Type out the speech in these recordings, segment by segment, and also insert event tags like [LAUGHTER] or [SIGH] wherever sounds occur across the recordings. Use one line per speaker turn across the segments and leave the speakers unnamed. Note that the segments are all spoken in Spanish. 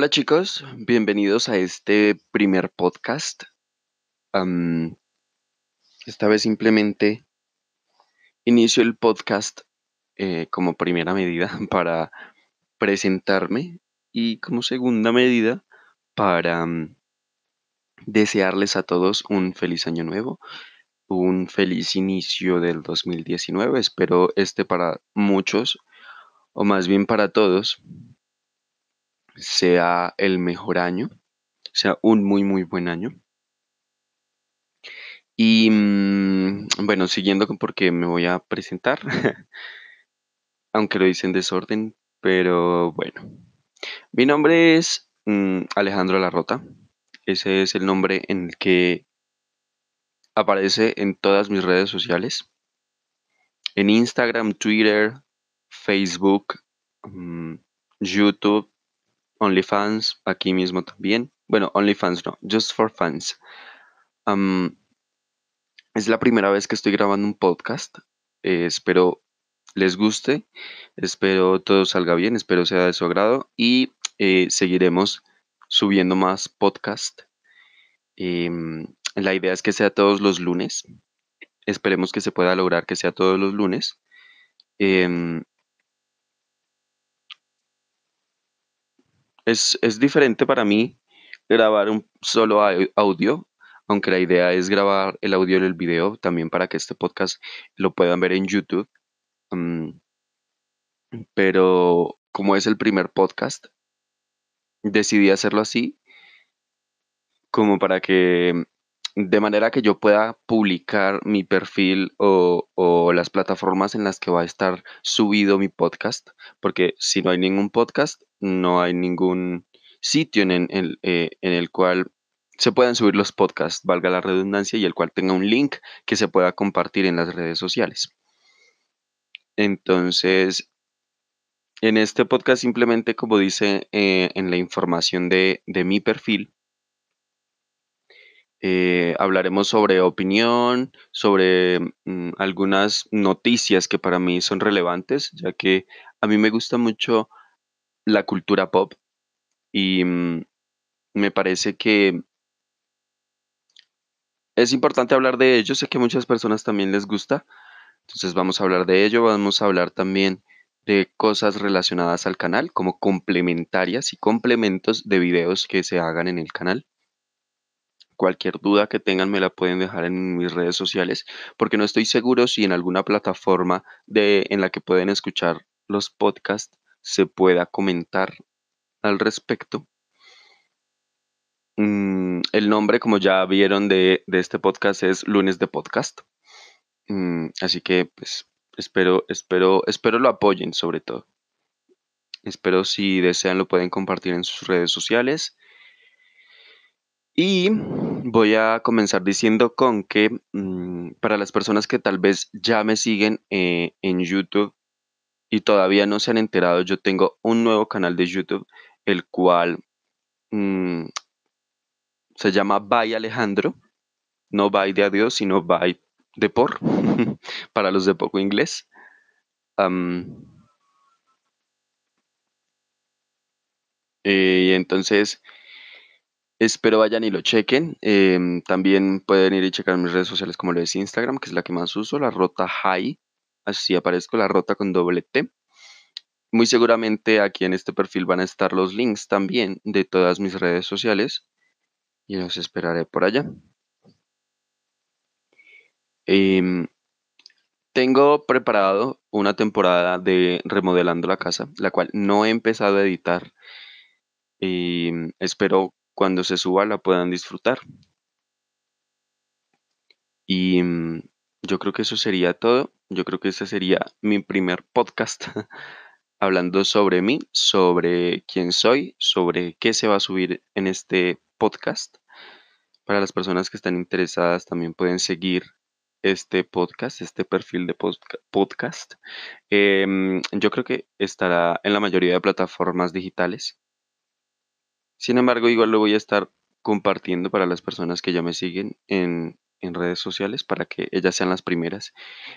Hola chicos, bienvenidos a este primer podcast. Esta vez simplemente inicio el podcast eh, como primera medida [LAUGHS] para presentarme y como segunda medida para mm, desearles a todos un feliz año nuevo, un feliz inicio del 2019. Espero este para muchos, o más bien para todos, sea el mejor año, sea un muy, muy buen año. Y mm, bueno, siguiendo con porque me voy a presentar, [LAUGHS] aunque lo hice en desorden, pero bueno. Mi nombre es mm, Alejandro Larrota. Ese es el nombre en el que aparece en todas mis redes sociales. En Instagram, Twitter, Facebook, mm, YouTube, OnlyFans, aquí mismo también. Bueno, OnlyFans no, Just for Fans. Es la primera vez que estoy grabando un podcast. eh, espero les guste, espero todo salga bien, espero sea de su agrado y eh, seguiremos subiendo más podcast. Em, la idea es que sea todos los lunes. Esperemos que se pueda lograr que sea todos los lunes. Em, es, es diferente para mí grabar un solo au- audio, aunque la idea es grabar el audio y el video también para que este podcast lo puedan ver en YouTube. Mm, pero como es el primer podcast, decidí hacerlo así, como para que, de manera que yo pueda publicar mi perfil o, o las plataformas en las que va a estar subido mi podcast, porque si no hay ningún podcast, no hay ningún sitio en, en- eh, en el cual se puedan subir los podcasts, valga la redundancia, y el cual tenga un link que se pueda compartir en las redes sociales. Entonces, en este podcast simplemente, como dice eh, en la información de, de mi perfil, eh, hablaremos sobre opinión, sobre mm, algunas noticias que para mí son relevantes, ya que a mí me gusta mucho la cultura pop y mm, me parece que es importante hablar de ello. Sé que a muchas personas también les gusta, entonces vamos a hablar de ello. Vamos a hablar también de cosas relacionadas al canal, como complementarias y complementos de videos que se hagan en el canal. Cualquier duda que tengan me la pueden dejar en mis redes sociales, porque no estoy seguro si en alguna plataforma de, en la que pueden escuchar los podcasts se pueda comentar al respecto. Mm, el nombre, como ya vieron de, de este podcast, es Lunes de Podcast. Mm, así que, pues, espero, espero, espero lo apoyen sobre todo. Espero si desean lo pueden compartir en sus redes sociales. Y voy a comenzar diciendo con que mm, para las personas que tal vez ya me siguen eh, en YouTube y todavía no se han enterado, yo tengo un nuevo canal de YouTube, el cual mm, se llama Bye Alejandro. No bye de adiós, sino bye de por, [LAUGHS] para los de poco inglés. Eh, y entonces, espero vayan y lo chequen. Em, también pueden ir y checar mis redes sociales como lo es Instagram, que es la que más uso, la Rota High. Así aparezco, la Rota con doble T. Muy seguramente aquí en este perfil van a estar los links también de todas mis redes sociales y los esperaré por allá. Em, tengo preparado una temporada de Remodelando la Casa, la cual no he empezado a editar mm, espero cuando se suba la puedan disfrutar. Y mm, yo creo que eso sería todo. Yo creo que ese sería mi primer podcast [LAUGHS] hablando sobre mí, sobre quién soy, sobre qué se va a subir en este podcast. Para las personas que están interesadas también pueden seguir este podcast, este perfil de podcast. Em, yo creo que estará en la mayoría de plataformas digitales. Sin embargo, igual lo voy a estar compartiendo para las personas que ya me siguen en, en redes sociales para que ellas sean las primeras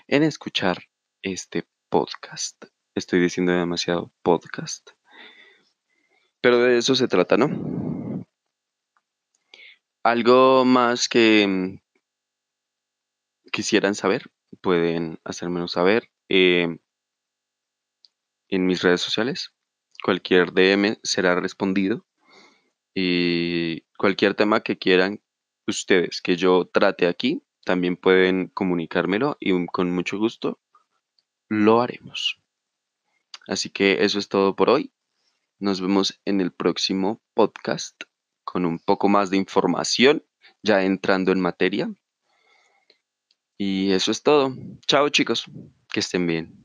en escuchar este podcast. Estoy diciendo demasiado podcast. Pero de eso se trata, ¿no? Algo más que mm, quisieran saber, pueden hacérmelo saber eh, en mis redes sociales. Cualquier DM será respondido. Y cualquier tema que quieran ustedes que yo trate aquí, también pueden comunicármelo y con mucho gusto lo haremos. Así que eso es todo por hoy. Nos vemos en el próximo podcast con un poco más de información, ya entrando en materia. Y eso es todo. Chao chicos, que estén bien.